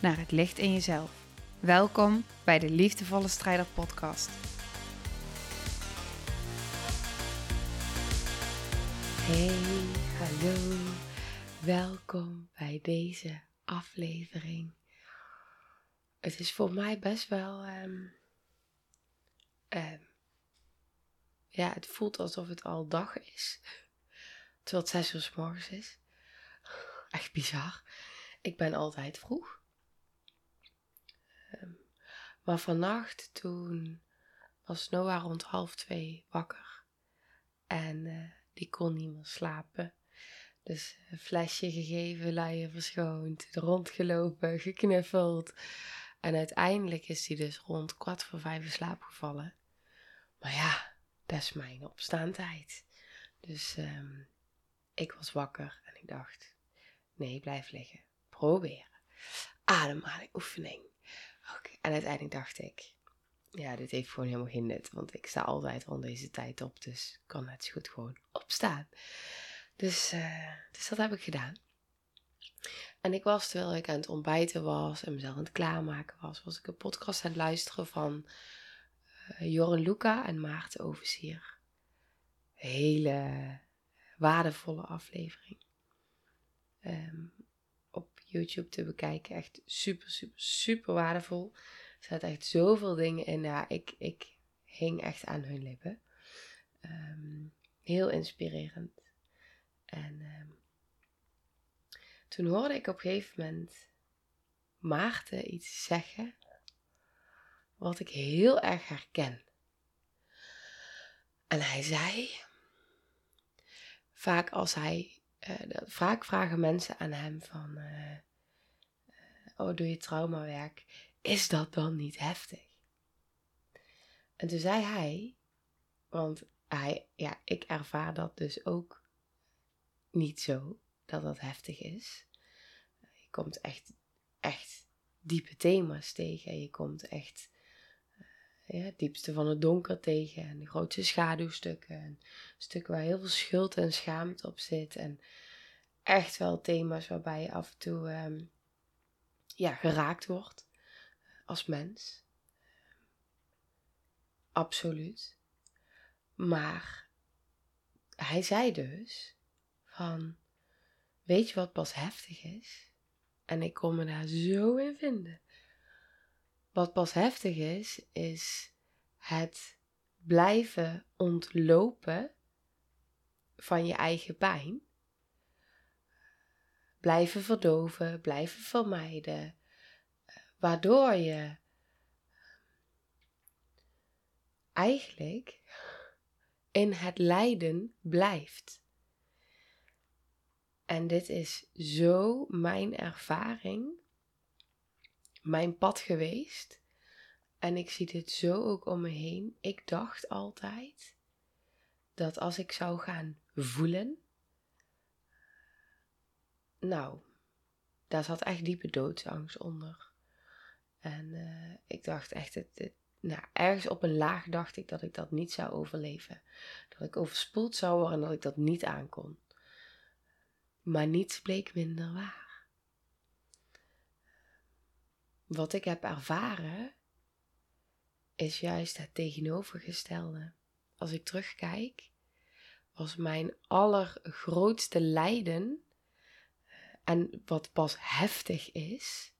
naar het licht in jezelf. Welkom bij de Liefdevolle Strijder Podcast. Hey, hallo. Welkom bij deze aflevering. Het is voor mij best wel. ehm, ehm, ja, het voelt alsof het al dag is. Terwijl het zes uur s morgens is. Echt bizar. Ik ben altijd vroeg. Maar vannacht toen was Noah rond half twee wakker. En eh, die kon niet meer slapen. Dus een flesje gegeven, luier verschoond, rondgelopen, geknuffeld. En uiteindelijk is hij dus rond kwart voor vijf in slaap gevallen. Maar ja, dat is mijn opstaantijd. Dus ehm, ik was wakker en ik dacht, nee, blijf liggen. Proberen. Ademhaling, oefening. En uiteindelijk dacht ik, ja, dit heeft gewoon helemaal geen nut. Want ik sta altijd rond deze tijd op, dus ik kan net zo goed gewoon opstaan. Dus, eh, dus dat heb ik gedaan. En ik was, terwijl ik aan het ontbijten was en mezelf aan het klaarmaken was, was ik een podcast aan het luisteren van uh, Joren Luca en Maarten Oversier. Hele waardevolle aflevering. Op YouTube te bekijken. Echt super, super, super waardevol. Er zaten echt zoveel dingen in. Ja, ik, ik hing echt aan hun lippen. Ehm, heel inspirerend. En ehm, toen hoorde ik op een gegeven moment Maarten iets zeggen wat ik heel erg herken. En hij zei, vaak als hij, uh, vaak vragen mensen aan hem van, uh, oh doe je traumawerk, is dat dan niet heftig? En toen zei hij, want hij, ja, ik ervaar dat dus ook niet zo, dat dat heftig is. Je komt echt, echt diepe thema's tegen. Je komt echt ja, het diepste van het donker tegen. En de grootste schaduwstukken. En stukken waar heel veel schuld en schaamte op zit. En echt wel thema's waarbij je af en toe um, ja, geraakt wordt. Als mens. Absoluut. Maar hij zei dus van, weet je wat pas heftig is? En ik kon me daar zo in vinden. Wat pas heftig is, is het blijven ontlopen van je eigen pijn. Blijven verdoven, blijven vermijden. Waardoor je eigenlijk in het lijden blijft. En dit is zo mijn ervaring, mijn pad geweest. En ik zie dit zo ook om me heen. Ik dacht altijd dat als ik zou gaan voelen, nou, daar zat echt diepe doodsangst onder. En uh, ik dacht echt, het, nou, ergens op een laag dacht ik dat ik dat niet zou overleven. Dat ik overspoeld zou worden en dat ik dat niet aankon. Maar niets bleek minder waar. Wat ik heb ervaren is juist het tegenovergestelde. Als ik terugkijk, was mijn allergrootste lijden en wat pas heftig is,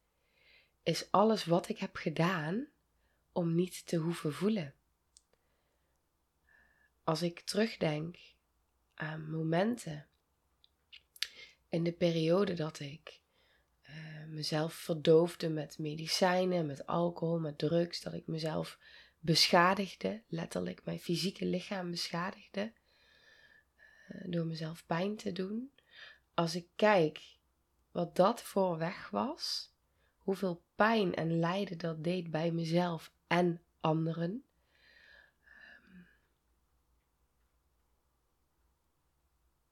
is alles wat ik heb gedaan om niet te hoeven voelen. Als ik terugdenk aan momenten in de periode dat ik uh, mezelf verdoofde met medicijnen, met alcohol, met drugs, dat ik mezelf beschadigde, letterlijk mijn fysieke lichaam beschadigde, uh, door mezelf pijn te doen. Als ik kijk wat dat voor weg was, hoeveel pijn en lijden dat deed bij mezelf en anderen. Ehm,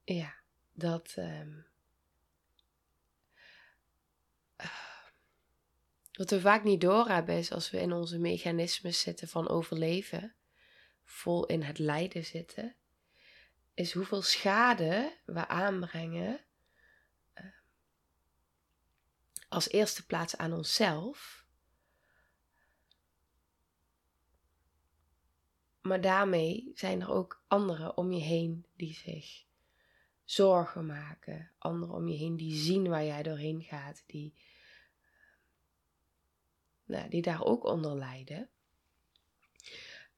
ja, dat. Um, wat we vaak niet doorhebben is als we in onze mechanismes zitten van overleven, vol in het lijden zitten, is hoeveel schade we aanbrengen als eerste plaats aan onszelf. Maar daarmee zijn er ook anderen om je heen die zich zorgen maken. Anderen om je heen die zien waar jij doorheen gaat. Die, nou, die daar ook onder lijden.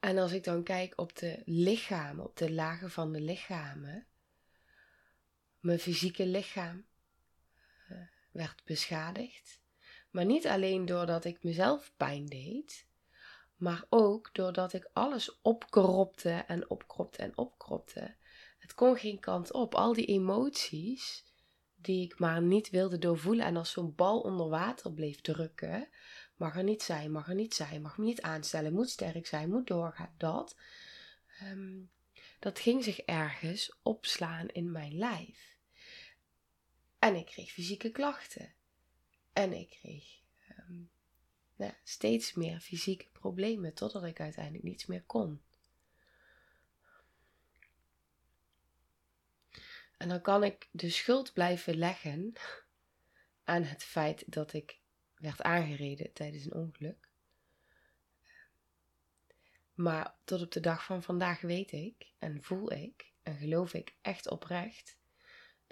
En als ik dan kijk op de lichamen, op de lagen van de lichamen. Mijn fysieke lichaam werd beschadigd. Maar niet alleen doordat ik mezelf pijn deed, maar ook doordat ik alles opkropte en opkropte en opkropte. Het kon geen kant op. Al die emoties die ik maar niet wilde doorvoelen en als zo'n bal onder water bleef drukken, mag er niet zijn, mag er niet zijn, mag me niet aanstellen, moet sterk zijn, moet doorgaan, dat. Ehm, dat ging zich ergens opslaan in mijn lijf. En ik kreeg fysieke klachten. En ik kreeg ehm, steeds meer fysieke problemen totdat ik uiteindelijk niets meer kon. En dan kan ik de schuld blijven leggen aan het feit dat ik werd aangereden tijdens een ongeluk. Maar tot op de dag van vandaag weet ik en voel ik en geloof ik echt oprecht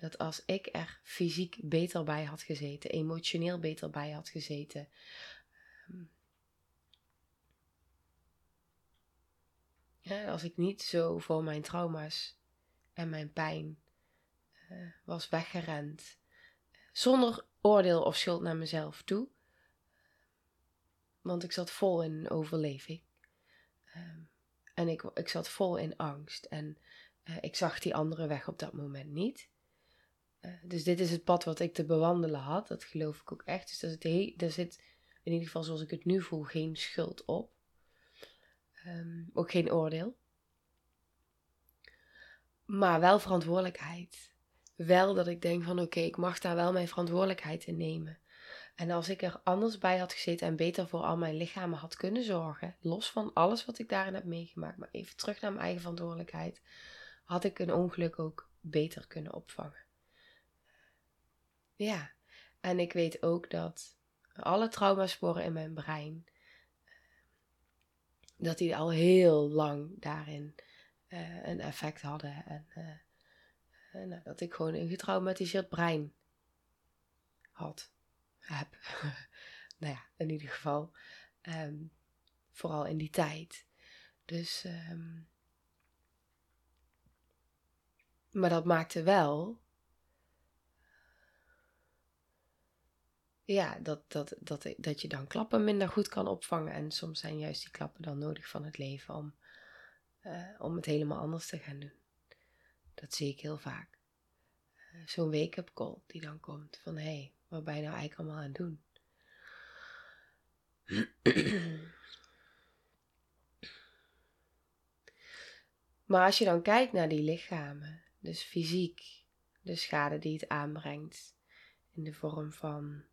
dat als ik er fysiek beter bij had gezeten, emotioneel beter bij had gezeten, ehm, ja, als ik niet zo voor mijn trauma's en mijn pijn uh, was weggerend, zonder oordeel of schuld naar mezelf toe, want ik zat vol in overleving. Um, en ik, ik zat vol in angst. En uh, ik zag die andere weg op dat moment niet. Eh, dus dit is het pad wat ik te bewandelen had. Dat geloof ik ook echt. Dus daar zit, daar zit in ieder geval zoals ik het nu voel geen schuld op. Ehm, ook geen oordeel. Maar wel verantwoordelijkheid. Wel dat ik denk van oké, ik mag daar wel mijn verantwoordelijkheid in nemen. En als ik er anders bij had gezeten en beter voor al mijn lichamen had kunnen zorgen, los van alles wat ik daarin heb meegemaakt, maar even terug naar mijn eigen verantwoordelijkheid, had ik een ongeluk ook beter kunnen opvangen. Ja, en ik weet ook dat alle traumasporen in mijn brein, dat die al heel lang daarin uh, een effect hadden. En uh, nou, dat ik gewoon een getraumatiseerd brein had, heb. nou ja, in ieder geval, um, vooral in die tijd. Dus, um, maar dat maakte wel ja, dat, dat, dat, dat je dan klappen minder goed kan opvangen. En soms zijn juist die klappen dan nodig van het leven om, uh, om het helemaal anders te gaan doen. Dat zie ik heel vaak. Uh, Zo'n wake-up call die dan komt van hé, hey, wat ben je nou eigenlijk allemaal aan het doen? maar als je dan kijkt naar die lichamen, dus fysiek, de schade die het aanbrengt in de vorm van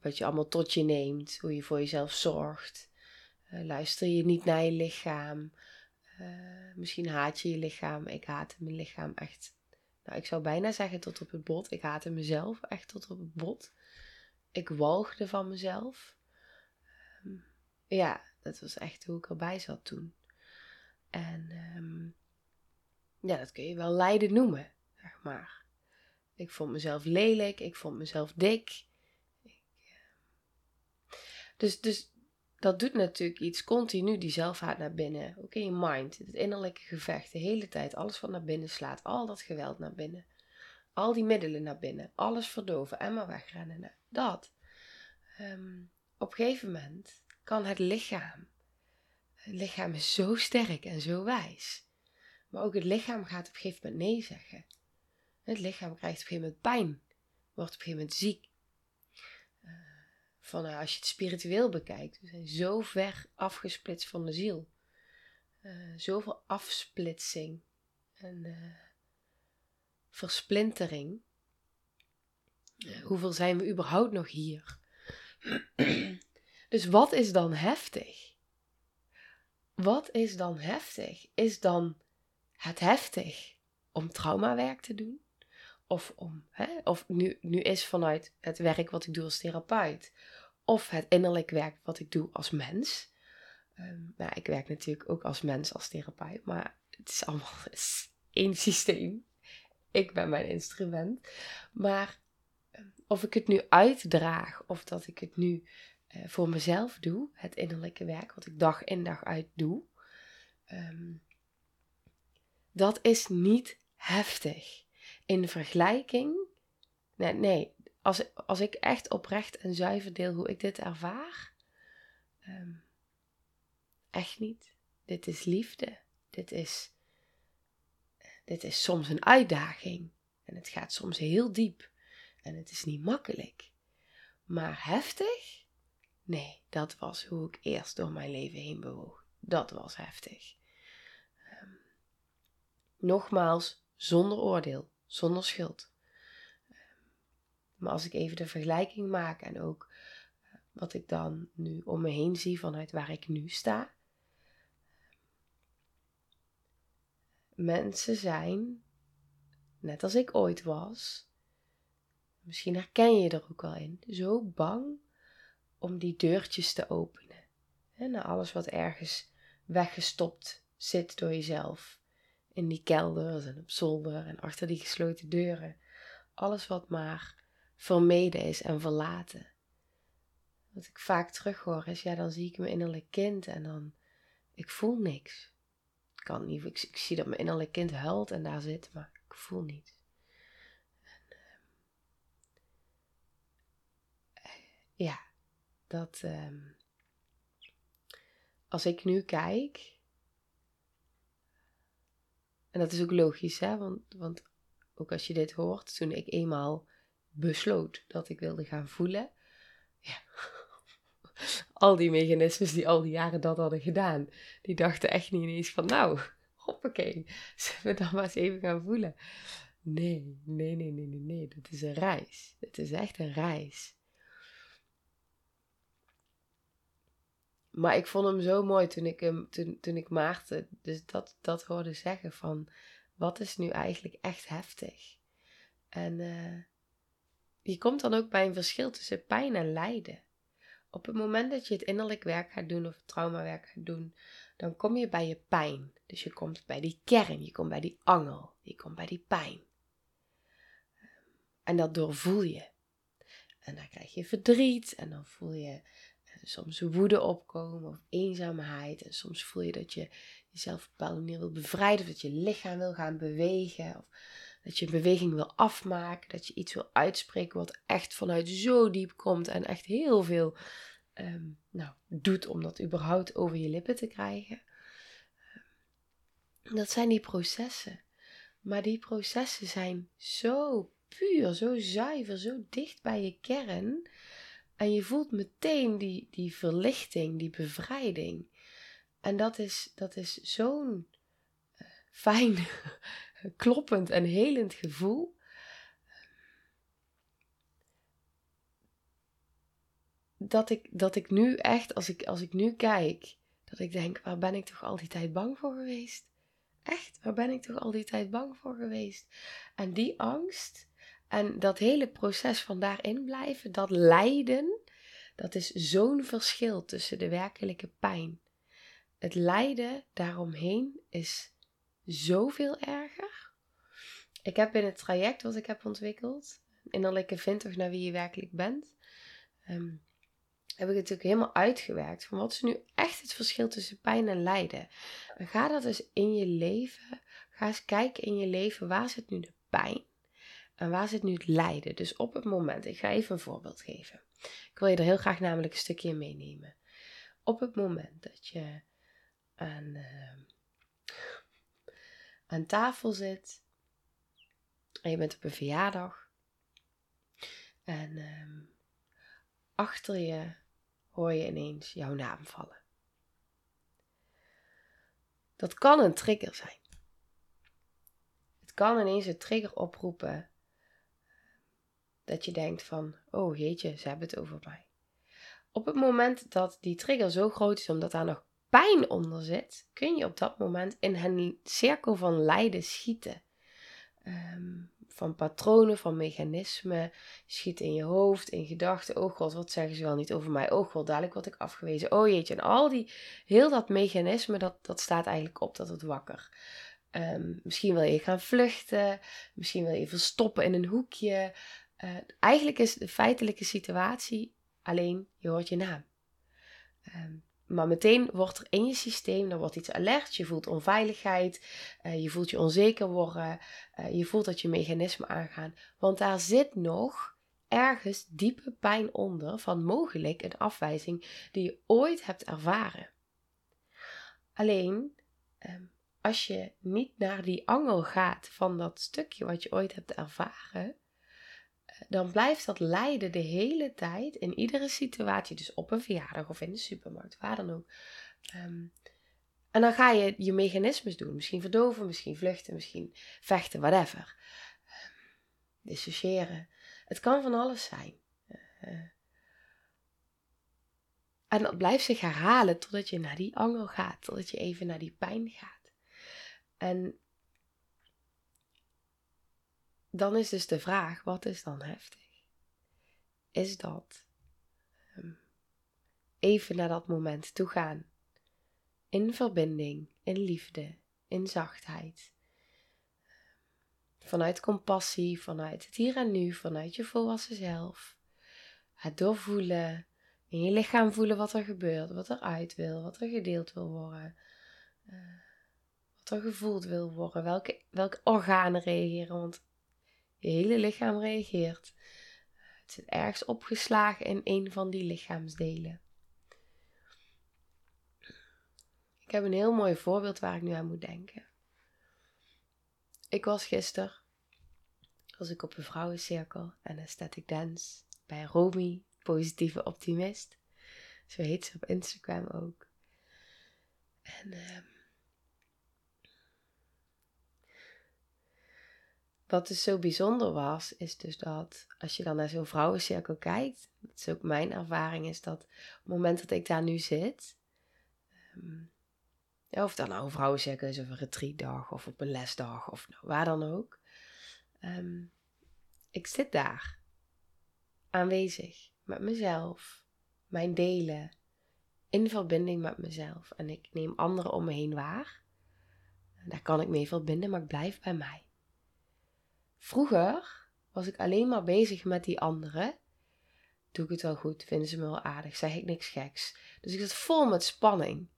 wat je allemaal tot je neemt, hoe je voor jezelf zorgt. Uh, luister je niet naar je lichaam. Uh, misschien haat je je lichaam. Ik haat mijn lichaam echt. Nou, ik zou bijna zeggen tot op het bot. Ik haatte mezelf echt tot op het bot. Ik walgde van mezelf. Um, ja, dat was echt hoe ik erbij zat toen. En um, ja, dat kun je wel lijden noemen, zeg maar. Ik vond mezelf lelijk, ik vond mezelf dik. Dus, dus dat doet natuurlijk iets continu, die zelfhaat naar binnen. In je mind, het innerlijke gevecht, de hele tijd. Alles wat naar binnen slaat, al dat geweld naar binnen. Al die middelen naar binnen, alles verdoven en maar wegrennen. Dat. Um, op een gegeven moment kan het lichaam. Het lichaam is zo sterk en zo wijs. Maar ook het lichaam gaat op een gegeven moment nee zeggen. Het lichaam krijgt op een gegeven moment pijn. Wordt op een gegeven moment ziek. Van uh, als je het spiritueel bekijkt. We zijn zo ver afgesplitst van de ziel. Uh, zoveel afsplitsing en uh, versplintering. hoeveel zijn we überhaupt nog hier? dus wat is dan heftig? Wat is dan heftig? Is dan het heftig om traumawerk te doen? Of, om, hè, of nu, nu is vanuit het werk wat ik doe als therapeut, of het innerlijk werk wat ik doe als mens. Um, nou, ik werk natuurlijk ook als mens, als therapeut, maar het is allemaal één systeem. Ik ben mijn instrument. Maar ehm, of ik het nu uitdraag of dat ik het nu uh, voor mezelf doe, het innerlijke werk wat ik dag in dag uit doe, um, dat is niet heftig in vergelijking. Nee, nee als, als ik echt oprecht en zuiver deel hoe ik dit ervaar, um, echt niet. Dit is liefde. Dit is, dit is soms een uitdaging. En het gaat soms heel diep. En het is niet makkelijk. Maar heftig? Nee, dat was hoe ik eerst door mijn leven heen bewoog. Dat was heftig. Um, nogmaals, zonder oordeel zonder schuld. Maar als ik even de vergelijking maak en ook eh, wat ik dan nu om me heen zie vanuit waar ik nu sta. Mensen zijn, net als ik ooit was, misschien herken je er ook wel in, zo bang om die deurtjes te openen. En naar alles wat ergens weggestopt zit door jezelf in die kelders en op zolder en achter die gesloten deuren. Alles wat maar vermeden is en verlaten. Wat ik vaak terughoor is, ja, dan zie ik mijn innerlijk kind en dan, ik voel niks. Ik kan niet, ik, zie dat mijn innerlijk kind huilt en daar zit, maar ik voel niets. En, uh, ja, dat, uh, als ik nu kijk, en dat is ook logisch, hè? Want, want ook als je dit hoort, toen ik eenmaal besloot dat ik wilde gaan voelen, ja, al die mechanismes die al die jaren dat hadden gedaan, die dachten echt niet ineens van, nou, hoppakee, zullen we dan maar eens even gaan voelen. Nee, nee, nee, nee, nee, nee, dat is een reis. Het is echt een reis. Maar ik vond hem zo mooi toen ik, hem, toen, toen ik Maarten dus dat, dat hoorde zeggen van... Wat is nu eigenlijk echt heftig? En uh, je komt dan ook bij een verschil tussen pijn en lijden. Op het moment dat je het innerlijk werk gaat doen of het traumawerk gaat doen, dan kom je bij je pijn. Dus je komt bij die kern, je komt bij die angel, je komt bij die pijn. En dat doorvoel je. En dan krijg je verdriet en dan voel je soms woede opkomen of eenzaamheid. En soms voel je dat je jezelf op een bepaalde manier wil bevrijden. Of dat je lichaam wil gaan bewegen. Of dat je een beweging wil afmaken. Dat je iets wil uitspreken wat echt vanuit zo diep komt. En echt heel veel um, nou, doet om dat überhaupt over je lippen te krijgen. Ehm, dat zijn die processen. Maar die processen zijn zo puur, zo zuiver, zo dicht bij je kern en je voelt meteen die, die verlichting, die bevrijding. En dat is, dat is zo'n uh, fijn, kloppend en helend gevoel. Dat ik, dat ik nu echt, als ik, als ik nu kijk, dat ik denk, waar ben ik toch al die tijd bang voor geweest? Echt, waar ben ik toch al die tijd bang voor geweest? En die angst, en dat hele proces van daarin blijven, dat lijden, dat is zo'n verschil tussen de werkelijke pijn. Het lijden daaromheen is zoveel erger. Ik heb in het traject wat ik heb ontwikkeld, innerlijke vindtocht naar wie je werkelijk bent, um, heb ik het natuurlijk helemaal uitgewerkt. Van wat is nu echt het verschil tussen pijn en lijden? En ga dat dus in je leven, ga eens kijken in je leven, waar zit nu de pijn? En waar zit nu het lijden? Dus op het moment, ik ga even een voorbeeld geven. Ik wil je er heel graag namelijk een stukje in meenemen. Op het moment dat je aan, uh, aan tafel zit en je bent op een verjaardag en uh, achter je hoor je ineens jouw naam vallen. Dat kan een trigger zijn. Het kan ineens een trigger oproepen dat je denkt van, oh jeetje, ze hebben het over mij. Op het moment dat die trigger zo groot is omdat daar nog pijn onder zit, kun je op dat moment in een cirkel van lijden schieten. Ehm, van patronen, van mechanismen. schiet in je hoofd, in gedachten. Oh god, wat zeggen ze wel niet over mij? Oh god, dadelijk word ik afgewezen. Oh jeetje. En al die, heel dat mechanisme, dat, dat staat eigenlijk op dat het wakker. Ehm, misschien wil je gaan vluchten. Misschien wil je verstoppen in een hoekje. Uh, eigenlijk is de feitelijke situatie alleen, je hoort je naam. Um, maar meteen wordt er in je systeem, er wordt iets alert, je voelt onveiligheid, uh, je voelt je onzeker worden, uh, je voelt dat je mechanismen aangaan. Want daar zit nog ergens diepe pijn onder van mogelijk een afwijzing die je ooit hebt ervaren. Alleen, um, als je niet naar die angel gaat van dat stukje wat je ooit hebt ervaren, dan blijft dat lijden de hele tijd in iedere situatie. Dus op een verjaardag of in de supermarkt, waar dan ook. Ehm, en dan ga je je mechanismes doen. Misschien verdoven, misschien vluchten, misschien vechten, whatever. Um, dissociëren. Het kan van alles zijn. Uh, en dat blijft zich herhalen totdat je naar die angel gaat. Totdat je even naar die pijn gaat. En dan is dus de vraag, wat is dan heftig? Is dat um, even naar dat moment toe gaan. In verbinding, in liefde, in zachtheid. Vanuit compassie, vanuit het hier en nu, vanuit je volwassen zelf. Het doorvoelen, in je lichaam voelen wat er gebeurt, wat er uit wil, wat er gedeeld wil worden. Uh, wat er gevoeld wil worden, welke, welke organen reageren. Want je hele lichaam reageert. Het zit ergens opgeslagen in een van die lichaamsdelen. Ik heb een heel mooi voorbeeld waar ik nu aan moet denken. Ik was gisteren was ik op een vrouwencirkel en aesthetic dance bij Romy, positieve optimist. Zo heet ze op Instagram ook. En uh, Wat dus zo bijzonder was, is dus dat als je dan naar zo'n vrouwencirkel kijkt, dat is ook mijn ervaring, is dat op het moment dat ik daar nu zit, um, of dat nou een vrouwencirkel is of een retreatdag of op een lesdag of nou, waar dan ook, um, ik zit daar aanwezig met mezelf, mijn delen, in verbinding met mezelf en ik neem anderen om me heen waar. Daar kan ik mee verbinden, maar ik blijf bij mij. Vroeger was ik alleen maar bezig met die anderen. Doe ik het wel goed? Vinden ze me wel aardig? Zeg ik niks geks? Dus ik zat vol met spanning.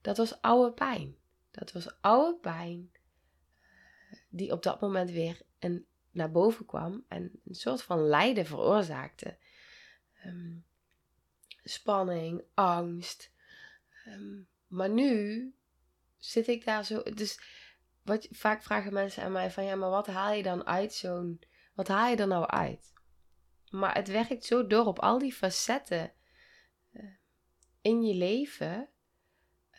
Dat was oude pijn. Dat was oude pijn eh, die op dat moment weer naar boven kwam en een soort van lijden veroorzaakte. Ehm, spanning, angst. Ehm, maar nu zit ik daar zo. Dus wat, vaak vragen mensen aan mij van ja, maar wat haal je dan uit zo'n. Wat haal je er nou uit? Maar het werkt zo door op al die facetten uh, in je leven.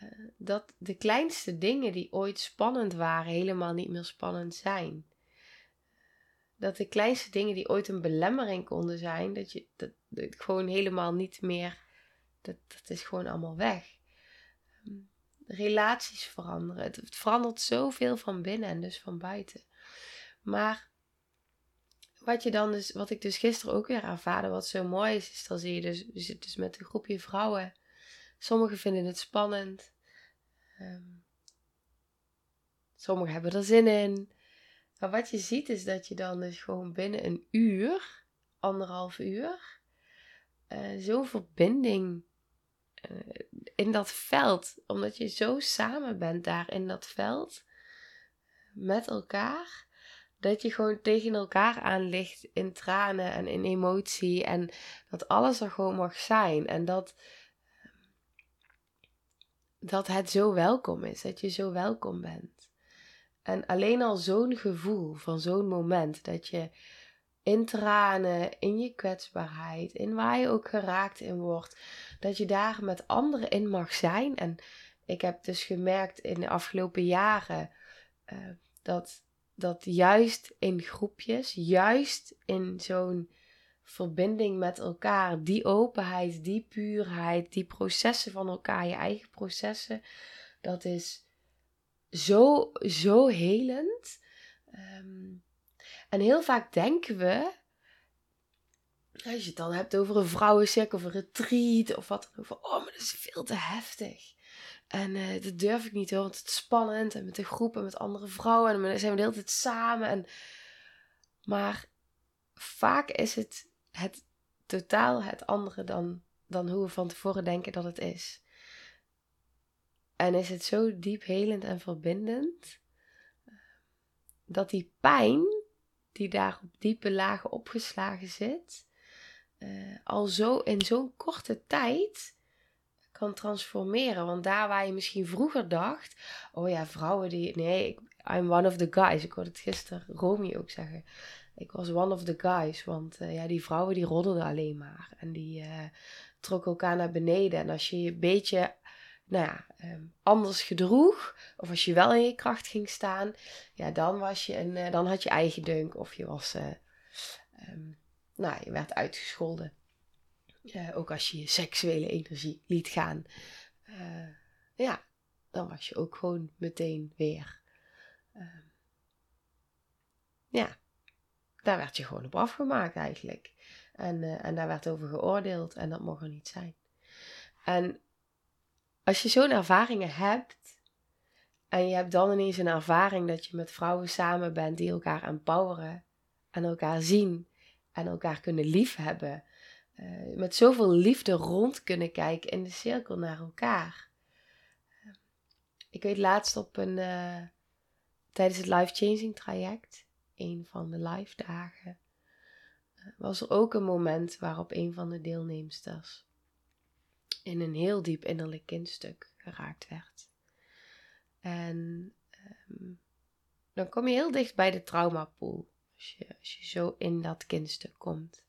Uh, dat de kleinste dingen die ooit spannend waren, helemaal niet meer spannend zijn. Dat de kleinste dingen die ooit een belemmering konden zijn, dat je dat, dat gewoon helemaal niet meer. Dat, dat is gewoon allemaal weg. Relaties veranderen. Het, verandert zoveel van binnen en dus van buiten. Maar wat je dan dus, wat ik dus gisteren ook weer ervaarde, wat zo mooi is, is dan zie je dus, zit dus met een groepje vrouwen. Sommigen vinden het spannend. Um, sommigen hebben er zin in. Maar wat je ziet is dat je dan dus gewoon binnen een uur, anderhalf uur, uh, zo'n verbinding uh, in dat veld, omdat je zo samen bent daar in dat veld met elkaar, dat je gewoon tegen elkaar aan ligt in tranen en in emotie en dat alles er gewoon mag zijn en dat dat het zo welkom is, dat je zo welkom bent. En alleen al zo'n gevoel van zo'n moment dat je in tranen, in je kwetsbaarheid, in waar je ook geraakt in wordt, dat je daar met anderen in mag zijn. En ik heb dus gemerkt in de afgelopen jaren uh, dat, dat juist in groepjes, juist in zo'n verbinding met elkaar, die openheid, die puurheid, die processen van elkaar, je eigen processen, dat is zo, zo helend. Um, en heel vaak denken we, als je het dan hebt over een vrouwencirkel of een retreat of wat dan ook, oh, maar dat is veel te heftig. En uh, dat durf ik niet hoor, want het is spannend. En met de groep en met andere vrouwen. En dan zijn we de hele tijd samen. En... Maar vaak is het, het totaal het andere dan, dan hoe we van tevoren denken dat het is. En is het zo diep helend en verbindend. Dat die pijn die daar op diepe lagen opgeslagen zit, uh, al zo in zo'n korte tijd kan transformeren. Want daar waar je misschien vroeger dacht, oh ja, vrouwen die, nee, I'm one of the guys. Ik hoorde het gisteren Romy ook zeggen. Ik was one of the guys, want uh, ja, die vrouwen die roddelden alleen maar. En die uh, trokken elkaar naar beneden. En als je je een beetje nou ja, um, anders gedroeg, of als je wel in je kracht ging staan, ja, dan, was je een, uh, dan had je eigen deunk of je was, uh, um, nou, je werd uitgescholden. Uh, ook als je je seksuele energie liet gaan, ja, dan was je ook gewoon meteen weer, um, ja, daar werd je gewoon op afgemaakt eigenlijk. En, en daar werd over geoordeeld en dat mocht er niet zijn. En als je zo'n ervaringen hebt en je hebt dan ineens een ervaring dat je met vrouwen samen bent die elkaar empoweren en elkaar zien en elkaar kunnen liefhebben, uh, met zoveel liefde rond kunnen kijken in de cirkel naar elkaar. ik weet laatst op een, uh, tijdens het life changing traject, een van de live dagen, uh, was er ook een moment waarop een van de deelnemsters in een heel diep innerlijk kindstuk geraakt werd. En ehm, dan kom je heel dicht bij de traumapool. Als je, als je zo in dat kindstuk komt.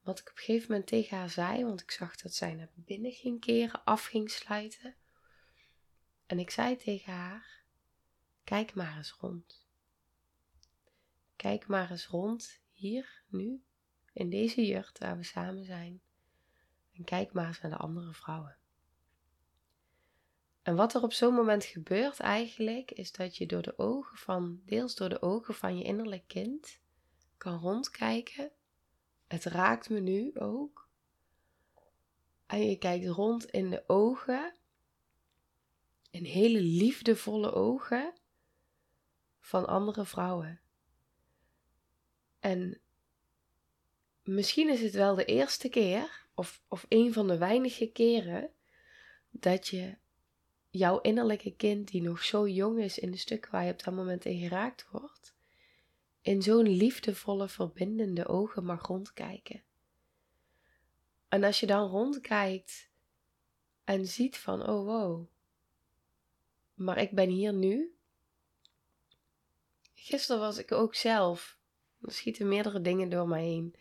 Wat ik op een gegeven moment tegen haar zei, want ik zag dat zij naar binnen ging keren, af ging sluiten. En ik zei tegen haar: Kijk maar eens rond. Kijk maar eens rond, hier, nu, in deze jurt waar we samen zijn. En kijk maar eens naar de andere vrouwen. En wat er op zo'n moment gebeurt eigenlijk, is dat je door de ogen van, deels door de ogen van je innerlijk kind, kan rondkijken. Het raakt me nu ook. En je kijkt rond in de ogen, in hele liefdevolle ogen van andere vrouwen. En misschien is het wel de eerste keer of, of een van de weinige keren dat je jouw innerlijke kind, die nog zo jong is in de stukken waar je op dat moment in geraakt wordt, in zo'n liefdevolle, verbindende ogen mag rondkijken. En als je dan rondkijkt en ziet van, oh wow, maar ik ben hier nu. Gisteren was ik ook zelf. Er schieten meerdere dingen door mij heen.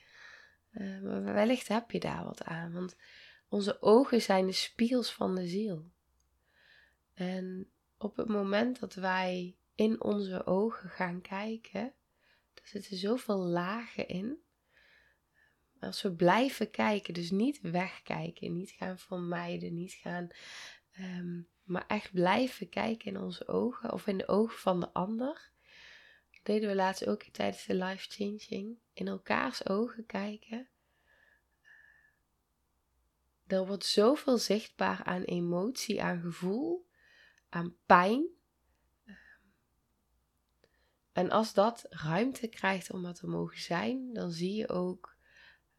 Uh, maar wellicht heb je daar wat aan, want onze ogen zijn de spiegels van de ziel. En op het moment dat wij in onze ogen gaan kijken, er zitten zoveel lagen in. Als we blijven kijken, dus niet wegkijken, niet gaan vermijden, niet gaan, um, maar echt blijven kijken in onze ogen of in de ogen van de ander. Dat deden we laatst ook tijdens de life changing. In elkaars ogen kijken. Er wordt zoveel zichtbaar aan emotie, aan gevoel, aan pijn. En als dat ruimte krijgt om wat te mogen zijn, dan zie je ook,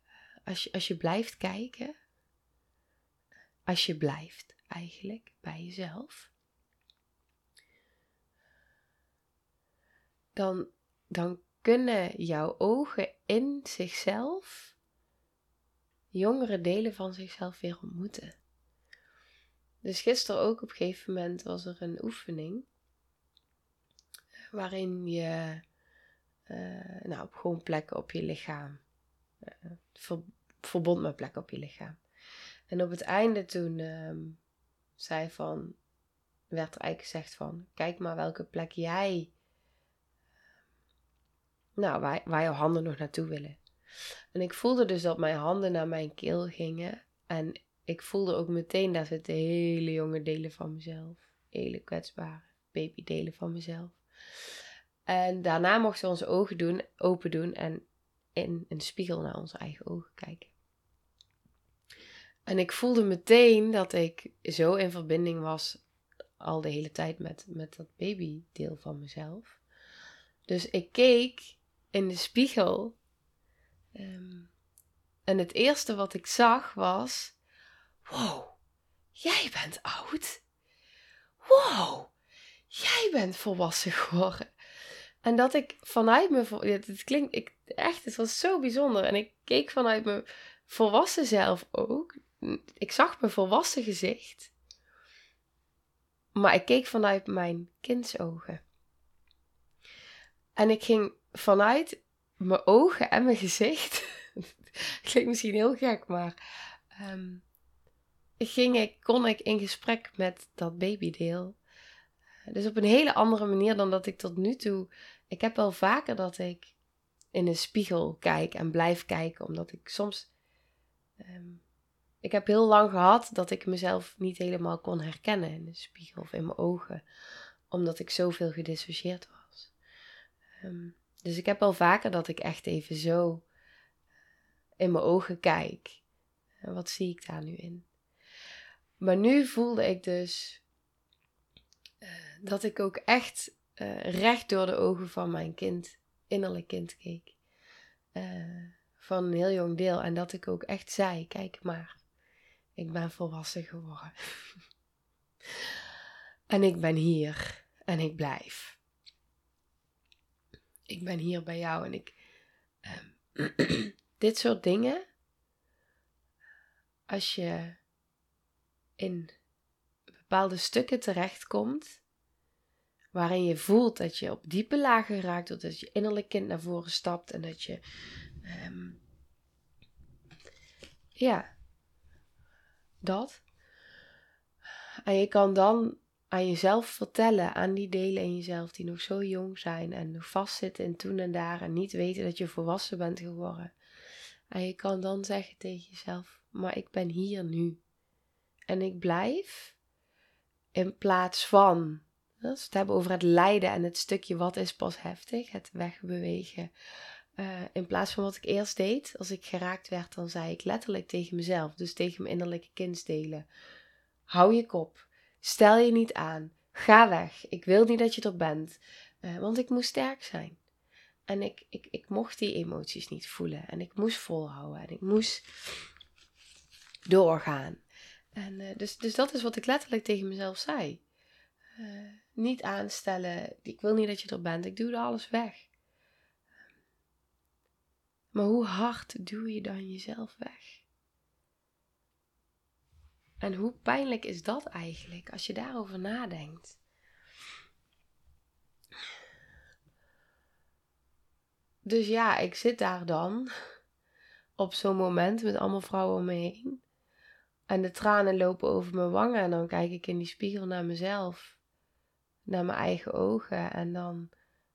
eh, als je, als je blijft kijken, als je blijft eigenlijk bij jezelf, dan, dan kunnen jouw ogen in zichzelf jongere delen van zichzelf weer ontmoeten. Dus gisteren ook op een gegeven moment was er een oefening waarin je Uh, nou, op gewoon plekken op je lichaam. Ver, verbond met plekken op je lichaam. En op het einde toen um, zei van, werd er eigenlijk gezegd van, kijk maar welke plek jij, nou, waar, waar jouw handen nog naartoe willen. En ik voelde dus dat mijn handen naar mijn keel gingen. En ik voelde ook meteen, daar zitten hele jonge delen van mezelf. Hele kwetsbare babydelen van mezelf. En daarna mochten we onze ogen doen, open doen en in een spiegel naar onze eigen ogen kijken. En ik voelde meteen dat ik zo in verbinding was al de hele tijd met, met dat babydeel van mezelf. Dus ik keek in de spiegel. Ehm, en het eerste wat ik zag was: Wow, jij bent oud. Wow, jij bent volwassen geworden. En dat ik vanuit me, het klinkt ik, echt, het was zo bijzonder. En ik keek vanuit mijn volwassen zelf ook. Ik zag mijn volwassen gezicht. Maar ik keek vanuit mijn kindsogen. En ik ging vanuit mijn ogen en mijn gezicht. klinkt misschien heel gek, maar. Um, ging ik, kon ik in gesprek met dat babydeel. Dus op een hele andere manier dan dat ik tot nu toe. Ik heb wel vaker dat ik in een spiegel kijk en blijf kijken, omdat ik soms. Um, ik heb heel lang gehad dat ik mezelf niet helemaal kon herkennen in de spiegel of in mijn ogen, omdat ik zoveel gedissocieerd was. Um, dus ik heb wel vaker dat ik echt even zo in mijn ogen kijk. En wat zie ik daar nu in? Maar nu voelde ik dus uh, dat ik ook echt uh, recht door de ogen van mijn kind, innerlijk kind keek. Van een heel jong deel. En dat ik ook echt zei: kijk maar, ik ben volwassen geworden. en ik ben hier en ik blijf. Ik ben hier bij jou en ik. Uh, dit soort dingen. Als je in bepaalde stukken terechtkomt. Waarin je voelt dat je op diepe lagen raakt. Dat je innerlijk kind naar voren stapt. En dat je. Um, ja, dat. En je kan dan aan jezelf vertellen, aan die delen in jezelf die nog zo jong zijn en nog vastzitten in toen en daar en niet weten dat je volwassen bent geworden. En je kan dan zeggen tegen jezelf, maar ik ben hier nu. En ik blijf in plaats van, als we het hebben over het lijden en het stukje wat is pas heftig, het wegbewegen. Uh, in plaats van wat ik eerst deed, als ik geraakt werd, dan zei ik letterlijk tegen mezelf, dus tegen mijn innerlijke kindsdelen: Hou je kop, stel je niet aan, ga weg, ik wil niet dat je er bent, uh, want ik moest sterk zijn. En ik, ik, ik mocht die emoties niet voelen en ik moest volhouden en ik moest doorgaan. En uh, dus, dus dat is wat ik letterlijk tegen mezelf zei. niet aanstellen, ik wil niet dat je er bent, ik duwde alles weg. Maar hoe hard duw je dan jezelf weg? En hoe pijnlijk is dat eigenlijk als je daarover nadenkt? Dus ja, ik zit daar dan op zo'n moment met allemaal vrouwen om me heen. En de tranen lopen over mijn wangen en dan kijk ik in die spiegel naar mezelf, naar mijn eigen ogen en dan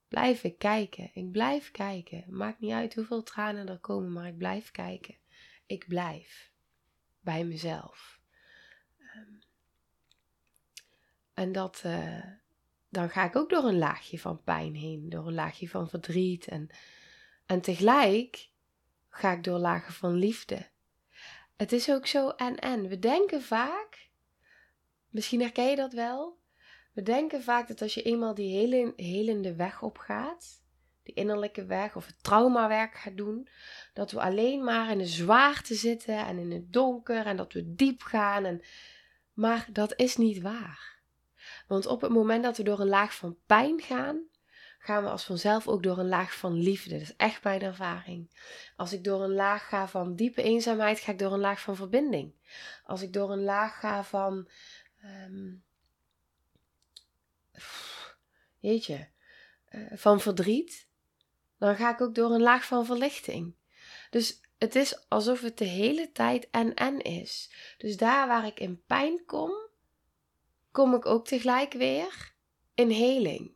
blijf ik kijken. Ik blijf kijken. Maakt niet uit hoeveel tranen er komen, maar ik blijf kijken. Ik blijf bij mezelf. Ehm, en dat, uh, dan ga ik ook door een laagje van pijn heen, door een laagje van verdriet. En, en tegelijk ga ik door lagen van liefde. Het is ook zo en en. We denken vaak, misschien herken je dat wel, we denken vaak dat als je eenmaal die hele, helende weg opgaat, die innerlijke weg of het traumawerk gaat doen, dat we alleen maar in de zwaarte zitten en in het donker en dat we diep gaan. En... Maar dat is niet waar. Want op het moment dat we door een laag van pijn gaan, gaan we als vanzelf ook door een laag van liefde. Dat is echt mijn ervaring. Als ik door een laag ga van diepe eenzaamheid, ga ik door een laag van verbinding. Als ik door een laag ga van um, jeetje, uh, van verdriet, dan ga ik ook door een laag van verlichting. Dus het is alsof het de hele tijd en-en is. Dus daar waar ik in pijn kom, kom ik ook tegelijk weer in heling.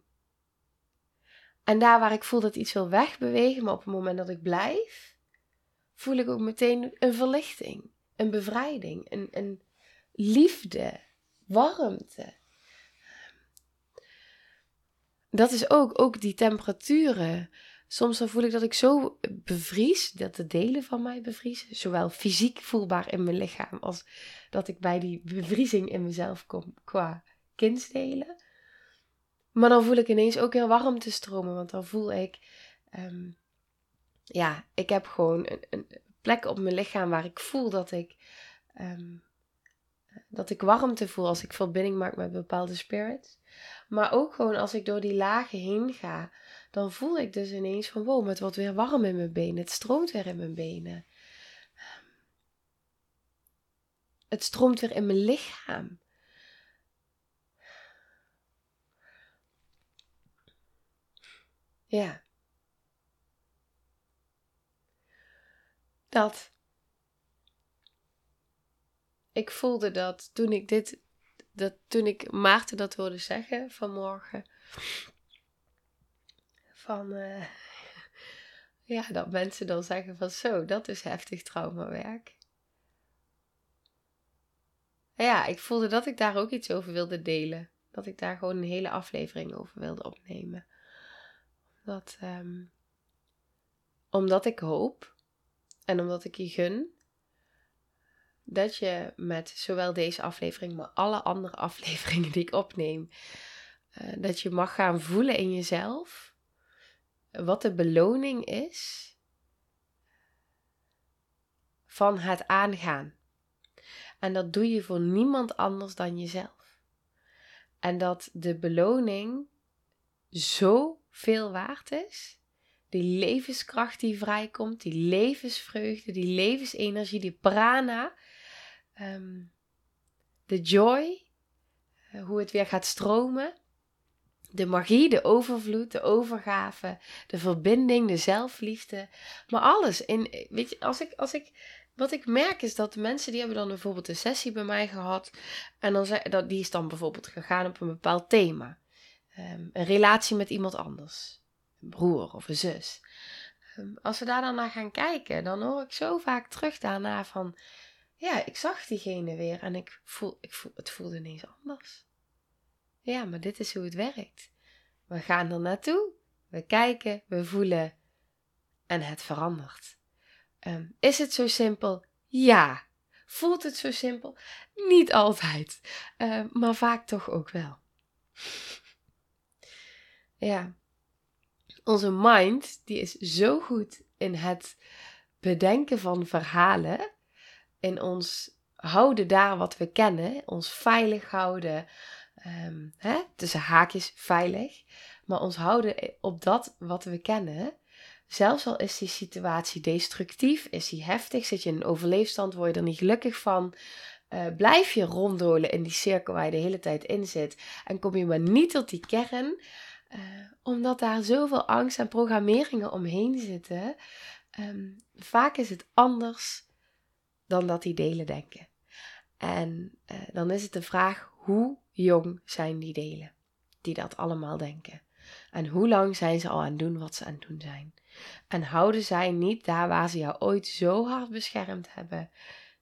En daar waar ik voel dat iets wil wegbewegen, maar op het moment dat ik blijf, voel ik ook meteen een verlichting, een bevrijding, een, een liefde, warmte. Dat is ook, ook die temperaturen. Soms dan voel ik dat ik zo bevries, dat de delen van mij bevriezen. Zowel fysiek voelbaar in mijn lichaam als dat ik bij die bevriezing in mezelf kom qua kindsdelen. Maar dan voel ik ineens ook heel warmte stromen, want dan voel ik, ehm, ja, ik heb gewoon een, een, plek op mijn lichaam waar ik voel dat ik, um, dat ik warmte voel als ik verbinding maak met bepaalde spirits. Maar ook gewoon als ik door die lagen heen ga, dan voel ik dus ineens van wow, het wordt weer warm in mijn benen. Het stroomt weer in mijn benen. Het stroomt weer in mijn lichaam. Ja. Dat. Ik voelde dat toen ik dit, dat toen ik Maarten dat wilde zeggen vanmorgen. Van, uh, ja, dat mensen dan zeggen van zo, dat is heftig traumawerk. Ja, ik voelde dat ik daar ook iets over wilde delen. Dat ik daar gewoon een hele aflevering over wilde opnemen. Dat, um, omdat ik hoop en omdat ik je gun dat je met zowel deze aflevering, maar alle andere afleveringen die ik opneem, uh, dat je mag gaan voelen in jezelf wat de beloning is van het aangaan. En dat doe je voor niemand anders dan jezelf. En dat de beloning zo veel waard is. Die levenskracht die vrijkomt, die levensvreugde, die levensenergie, die prana, ehm, de joy, eh, hoe het weer gaat stromen, de magie, de overvloed, de overgave, de verbinding, de zelfliefde, maar alles. In, weet je, als ik, als ik, wat ik merk is dat de mensen die hebben dan bijvoorbeeld een sessie bij mij gehad en dan dat die is dan bijvoorbeeld gegaan op een bepaald thema. Ehm, een relatie met iemand anders. Een broer of een zus. Ehm, als we daar dan naar gaan kijken, dan hoor ik zo vaak terug daarna van... Ja, ik zag diegene weer en ik voel, ik voel, het voelde ineens anders. Ja, maar dit is hoe het werkt. We gaan er naartoe, we kijken, we voelen en het verandert. Ehm, is het zo simpel? Ja. Voelt het zo simpel? Niet altijd, maar vaak toch ook wel. Ja. Onze mind, die is zo goed in het bedenken van verhalen. In ons houden daar wat we kennen. Ons veilig houden. Um, hè, tussen haakjes veilig. Maar ons houden op dat wat we kennen. Zelfs al is die situatie destructief, is die heftig, zit je in een overleefstand, word je er niet gelukkig van. Uh, blijf je ronddolen in die cirkel waar je de hele tijd in zit. En kom je maar niet tot die kern uh, omdat daar zoveel angst en programmeringen omheen zitten. Um, vaak is het anders dan dat die delen denken. En uh, dan is het de vraag: hoe jong zijn die delen die dat allemaal denken? En hoe lang zijn ze al aan het doen wat ze aan het doen zijn? En houden zij niet daar waar ze jou ooit zo hard beschermd hebben,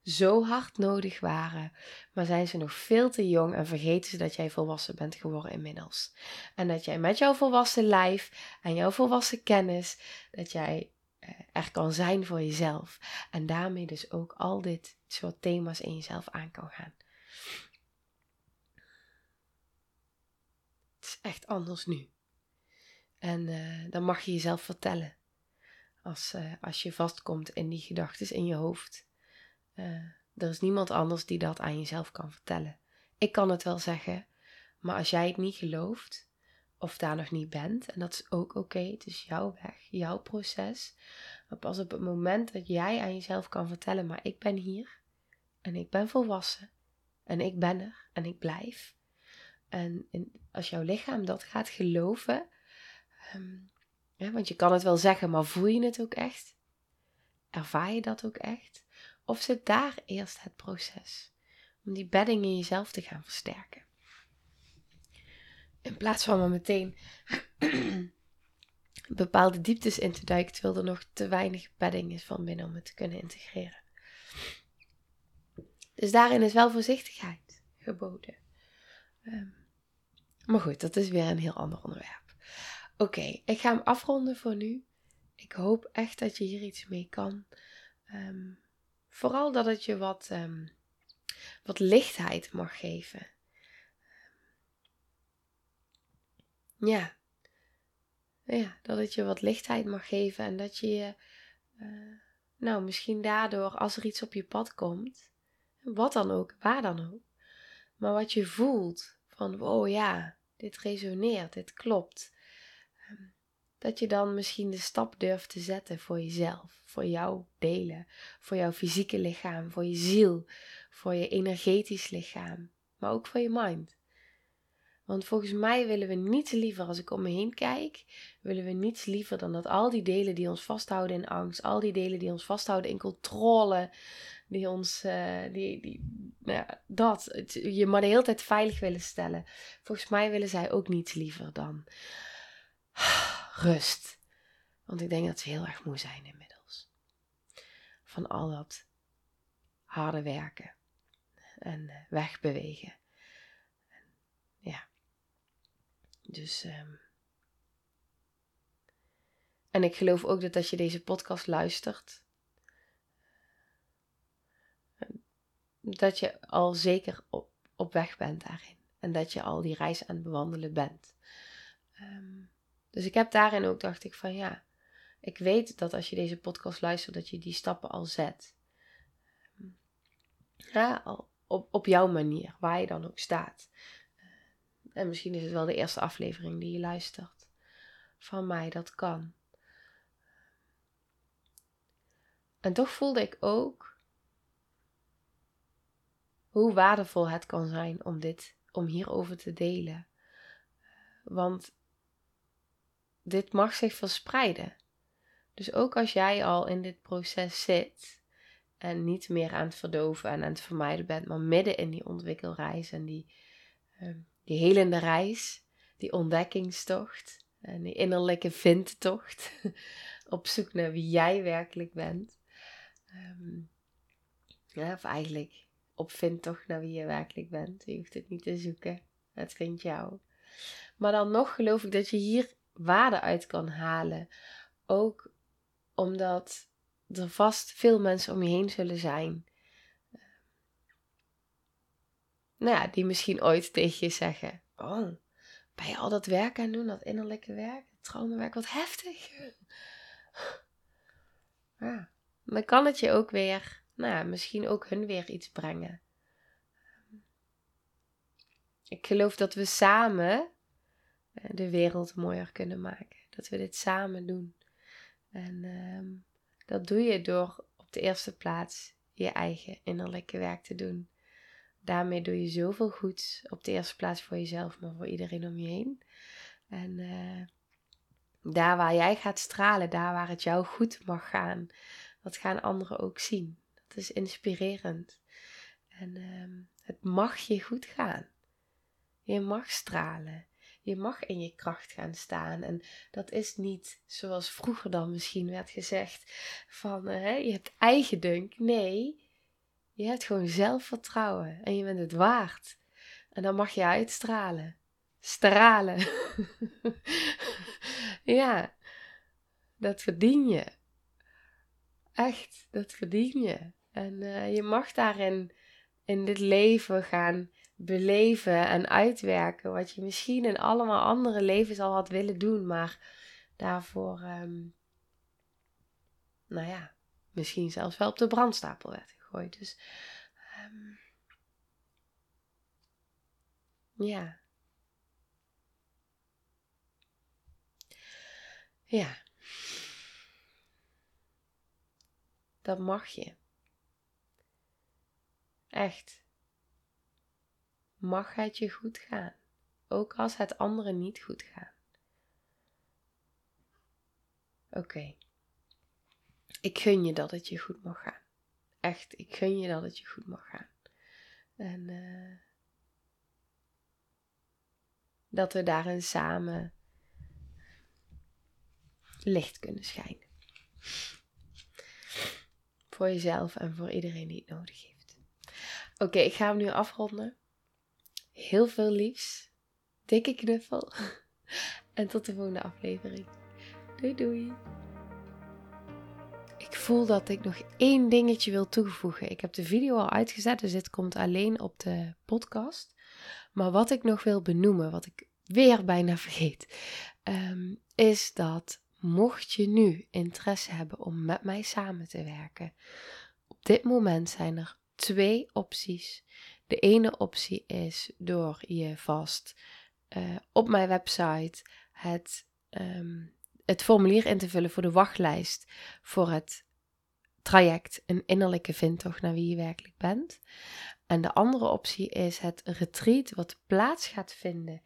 zo hard nodig waren, maar zijn ze nog veel te jong en vergeten ze dat jij volwassen bent geworden inmiddels. En dat jij met jouw volwassen lijf en jouw volwassen kennis, dat jij eh, er kan zijn voor jezelf. En daarmee dus ook al dit soort thema's in jezelf aan kan gaan. Is echt anders nu. En uh, dan mag je jezelf vertellen. Als, uh, als je vastkomt in die gedachten in je hoofd. Uh, er is niemand anders die dat aan jezelf kan vertellen. Ik kan het wel zeggen, maar als jij het niet gelooft of daar nog niet bent, en dat is ook oké, het is jouw weg, jouw proces. Maar pas op het moment dat jij aan jezelf kan vertellen, maar ik ben hier en ik ben volwassen en ik ben er en ik blijf. En als jouw lichaam dat gaat geloven, um, want je kan het wel zeggen, maar voel je het ook echt? Ervaar je dat ook echt? Of zit daar eerst het proces om die bedding in jezelf te gaan versterken? In plaats van maar meteen bepaalde dieptes in te duiken, terwijl er nog te weinig bedding is van binnen om het te kunnen integreren. Dus daarin is wel voorzichtigheid geboden. Ehm, maar goed, dat is weer een heel ander onderwerp. Oké, ik ga hem afronden voor nu. Ik hoop echt dat je hier iets mee kan. Ehm, vooral dat het je wat, um, wat lichtheid mag geven. ja. ja, dat het je wat lichtheid mag geven en dat je je, uh, nou misschien daardoor als er iets op je pad komt, wat dan ook, waar dan ook, maar wat je voelt van, oh ja, dit resoneert, dit klopt. Ehm, dat je dan misschien de stap durft te zetten voor jezelf, voor jouw delen, voor jouw fysieke lichaam, voor je ziel, voor je energetisch lichaam, maar ook voor je mind. Want volgens mij willen we niets liever, als ik om me heen kijk, willen we niets liever dan dat al die delen die ons vasthouden in angst, al die delen die ons vasthouden in controle, die ons, uh, die, die, nou ja, dat, je maar de hele tijd veilig willen stellen. Volgens mij willen zij ook niets liever dan rust. Want ik denk dat ze heel erg moe zijn inmiddels. Van al dat harde werken en uh, wegbewegen. ja. Dus. Um... En ik geloof ook dat als je deze podcast luistert, dat je al zeker op, op weg bent daarin. En dat je al die reis aan het bewandelen bent. Um, dus ik heb daarin ook, dacht ik van ja, ik weet dat als je deze podcast luistert, dat je die stappen al zet. Ehm, ja, op, op jouw manier, waar je dan ook staat. En misschien is het wel de eerste aflevering die je luistert. Van mij, dat kan. En toch voelde ik ook hoe waardevol het kan zijn om dit, om hierover te delen. Want dit mag zich verspreiden. Dus ook als jij al in dit proces zit en niet meer aan het verdoven en aan het vermijden bent, maar midden in die ontwikkelreis en die, ehm, die helende reis, die ontdekkingstocht en die innerlijke vindtocht op zoek naar wie jij werkelijk bent. Ehm, ja, of eigenlijk op vindtocht naar wie je werkelijk bent. Je hoeft het niet te zoeken. Het vindt jou. Maar dan nog geloof ik dat je hier waarde uit kan halen. Ook omdat er vast veel mensen om je heen zullen zijn nou ja, die misschien ooit tegen je zeggen: Oh, ben je al dat werk aan doen, dat innerlijke werk, het traumawerk, wat heftig. Ja, dan kan het je ook weer, nou ja, misschien ook hun weer iets brengen. Ik geloof dat we samen eh, de wereld mooier kunnen maken. Dat we dit samen doen. En ehm, dat doe je door op de eerste plaats je eigen innerlijke werk te doen. Daarmee doe je zoveel goeds. Op de eerste plaats voor jezelf, maar voor iedereen om je heen. En uh, daar waar jij gaat stralen, daar waar het jou goed mag gaan, dat gaan anderen ook zien. Dat is inspirerend. En uh, het mag je goed gaan. Je mag stralen. Je mag in je kracht gaan staan. En dat is niet zoals vroeger dan misschien werd gezegd: van uh, je hebt eigen dunk. Nee, je hebt gewoon zelfvertrouwen en je bent het waard. En dan mag je uitstralen. Stralen. ja, dat verdien je. Echt, dat verdien je. En uh, je mag daarin in dit leven gaan beleven en uitwerken. Wat je misschien in allemaal andere levens al had willen doen, maar daarvoor, um, nou ja, misschien zelfs wel op de brandstapel werd dus um, ja. Ja. Dat mag je. Echt. Mag het je goed gaan. Ook als het anderen niet goed gaat. Oké. Ik gun je dat het je goed mag gaan. Echt, ik gun je dat het je goed mag gaan. En uh, dat we daarin samen licht kunnen schijnen. Voor jezelf en voor iedereen die het nodig heeft. Oké, ik ga hem nu afronden. Heel veel liefs. Dikke knuffel. En tot de volgende aflevering. Doei doei. Voel dat ik nog één dingetje wil toevoegen. Ik heb de video al uitgezet, dus dit komt alleen op de podcast. Maar wat ik nog wil benoemen, wat ik weer bijna vergeet, um, is dat mocht je nu interesse hebben om met mij samen te werken, op dit moment zijn er twee opties. De ene optie is door je vast uh, op mijn website het, um, het formulier in te vullen voor de wachtlijst voor het traject Een innerlijke vindtocht naar wie je werkelijk bent. En de andere optie is het retreat wat plaats gaat vinden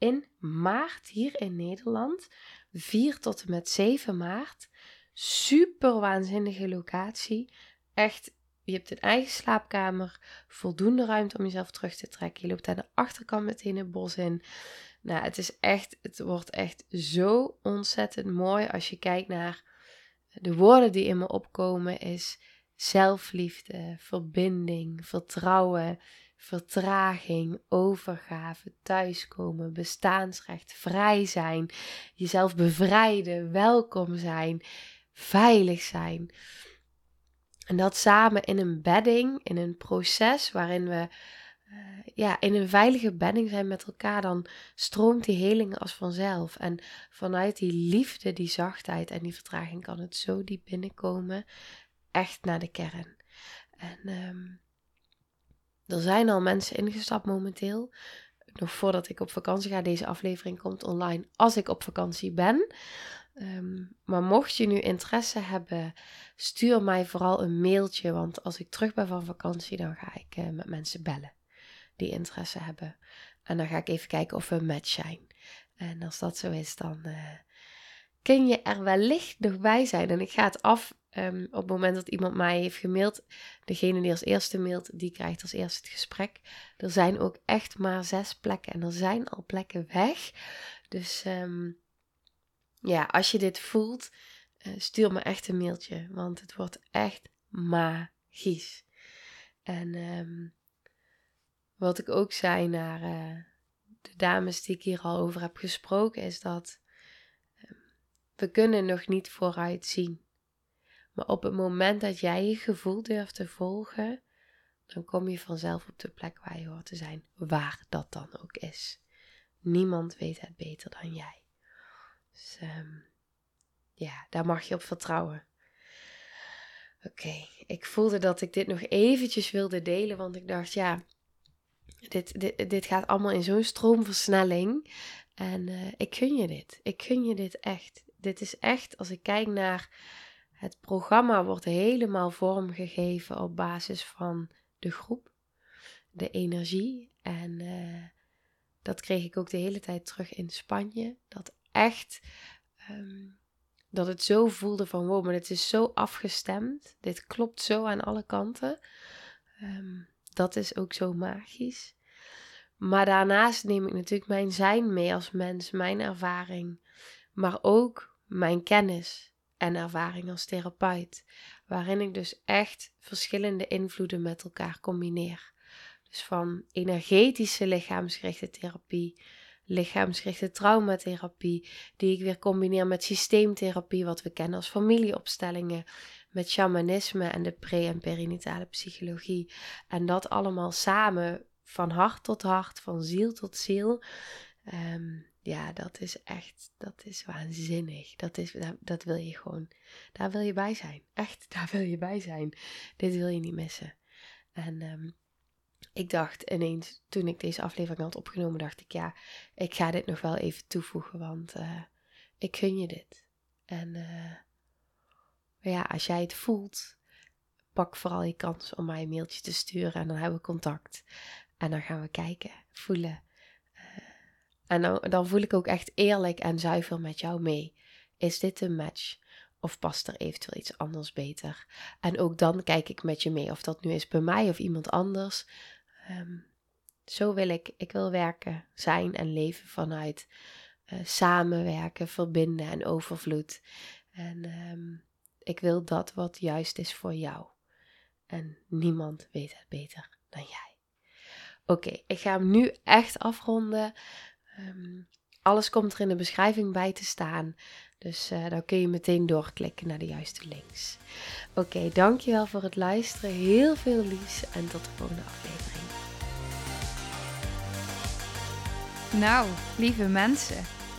in maart hier in Nederland. 4 tot en met 7 maart. Super waanzinnige locatie. Echt, je hebt een eigen slaapkamer, voldoende ruimte om jezelf terug te trekken. Je loopt aan de achterkant meteen het bos in. Nou, het is echt, het wordt echt zo ontzettend mooi als je kijkt naar de woorden die in me opkomen is zelfliefde, verbinding, vertrouwen, vertraging, overgave, thuiskomen, bestaansrecht, vrij zijn, jezelf bevrijden, welkom zijn, veilig zijn. En dat samen in een bedding, in een proces waarin we ja, in een veilige bedding zijn met elkaar, dan stroomt die heling als vanzelf. En vanuit die liefde, die zachtheid en die vertraging kan het zo diep binnenkomen, echt naar de kern. En um, er zijn al mensen ingestapt momenteel. Nog voordat ik op vakantie ga, deze aflevering komt online als ik op vakantie ben. Um, maar mocht je nu interesse hebben, stuur mij vooral een mailtje. Want als ik terug ben van vakantie, dan ga ik uh, met mensen bellen die interesse hebben. En dan ga ik even kijken of we een match zijn. En als dat zo is, dan uh, kun je er wellicht nog bij zijn. En ik ga het af um, op het moment dat iemand mij heeft gemaild. Degene die als eerste mailt, die krijgt als eerste het gesprek. Er zijn ook echt maar zes plekken en er zijn al plekken weg. Dus um, ja, als je dit voelt, uh, stuur me echt een mailtje. Want het wordt echt magisch. En um, wat ik ook zei naar uh, de dames die ik hier al over heb gesproken, is dat uh, we kunnen nog niet vooruit zien. Maar op het moment dat jij je gevoel durft te volgen, dan kom je vanzelf op de plek waar je hoort te zijn, waar dat dan ook is. Niemand weet het beter dan jij. Dus um, ja, daar mag je op vertrouwen. Oké, ik voelde dat ik dit nog eventjes wilde delen, want ik dacht, ja, dit, dit, dit gaat allemaal in zo'n stroomversnelling. En uh, ik gun je dit. Ik gun je dit echt. Dit is echt, als ik kijk naar het programma, wordt helemaal vormgegeven op basis van de groep, de energie. En uh, dat kreeg ik ook de hele tijd terug in Spanje. Dat echt, um, dat het zo voelde van wow, maar het is zo afgestemd. Dit klopt zo aan alle kanten. Um, dat is ook zo magisch. Maar daarnaast neem ik natuurlijk mijn zijn mee als mens, mijn ervaring, maar ook mijn kennis en ervaring als therapeut, waarin ik dus echt verschillende invloeden met elkaar combineer. Dus van energetische lichaamsgerichte therapie, lichaamsgerichte traumatherapie, die ik weer combineer met systeemtherapie, wat we kennen als familieopstellingen, met shamanisme en de pre- en perinatale psychologie. En dat allemaal samen van hart tot hart, van ziel tot ziel. Um, ja, dat is echt, dat is waanzinnig. Dat, is, dat, wil je gewoon, daar wil je bij zijn. Echt, daar wil je bij zijn. Dit wil je niet missen. En um, ik dacht ineens, toen ik deze aflevering had opgenomen, dacht ik, ja, ik ga dit nog wel even toevoegen, want uh, ik gun je dit. En uh, ja, als jij het voelt, pak vooral je kans om mij een mailtje te sturen en dan hebben we contact. En dan gaan we kijken, voelen. Uh, en dan, voel ik ook echt eerlijk en zuiver met jou mee. Is dit een match? Of past er eventueel iets anders beter? En ook dan kijk ik met je mee of dat nu is bij mij of iemand anders. Ehm, zo wil ik, ik wil werken, zijn en leven vanuit uh, samenwerken, verbinden en overvloed. En ehm, ik wil dat wat juist is voor jou. En niemand weet het beter dan jij. Oké, ik ga hem nu echt afronden. Um, alles komt er in de beschrijving bij te staan. Dus uh, dan kun je meteen doorklikken naar de juiste links. Oké, dankjewel voor het luisteren. Heel veel liefs en tot de volgende aflevering. Nou, lieve mensen,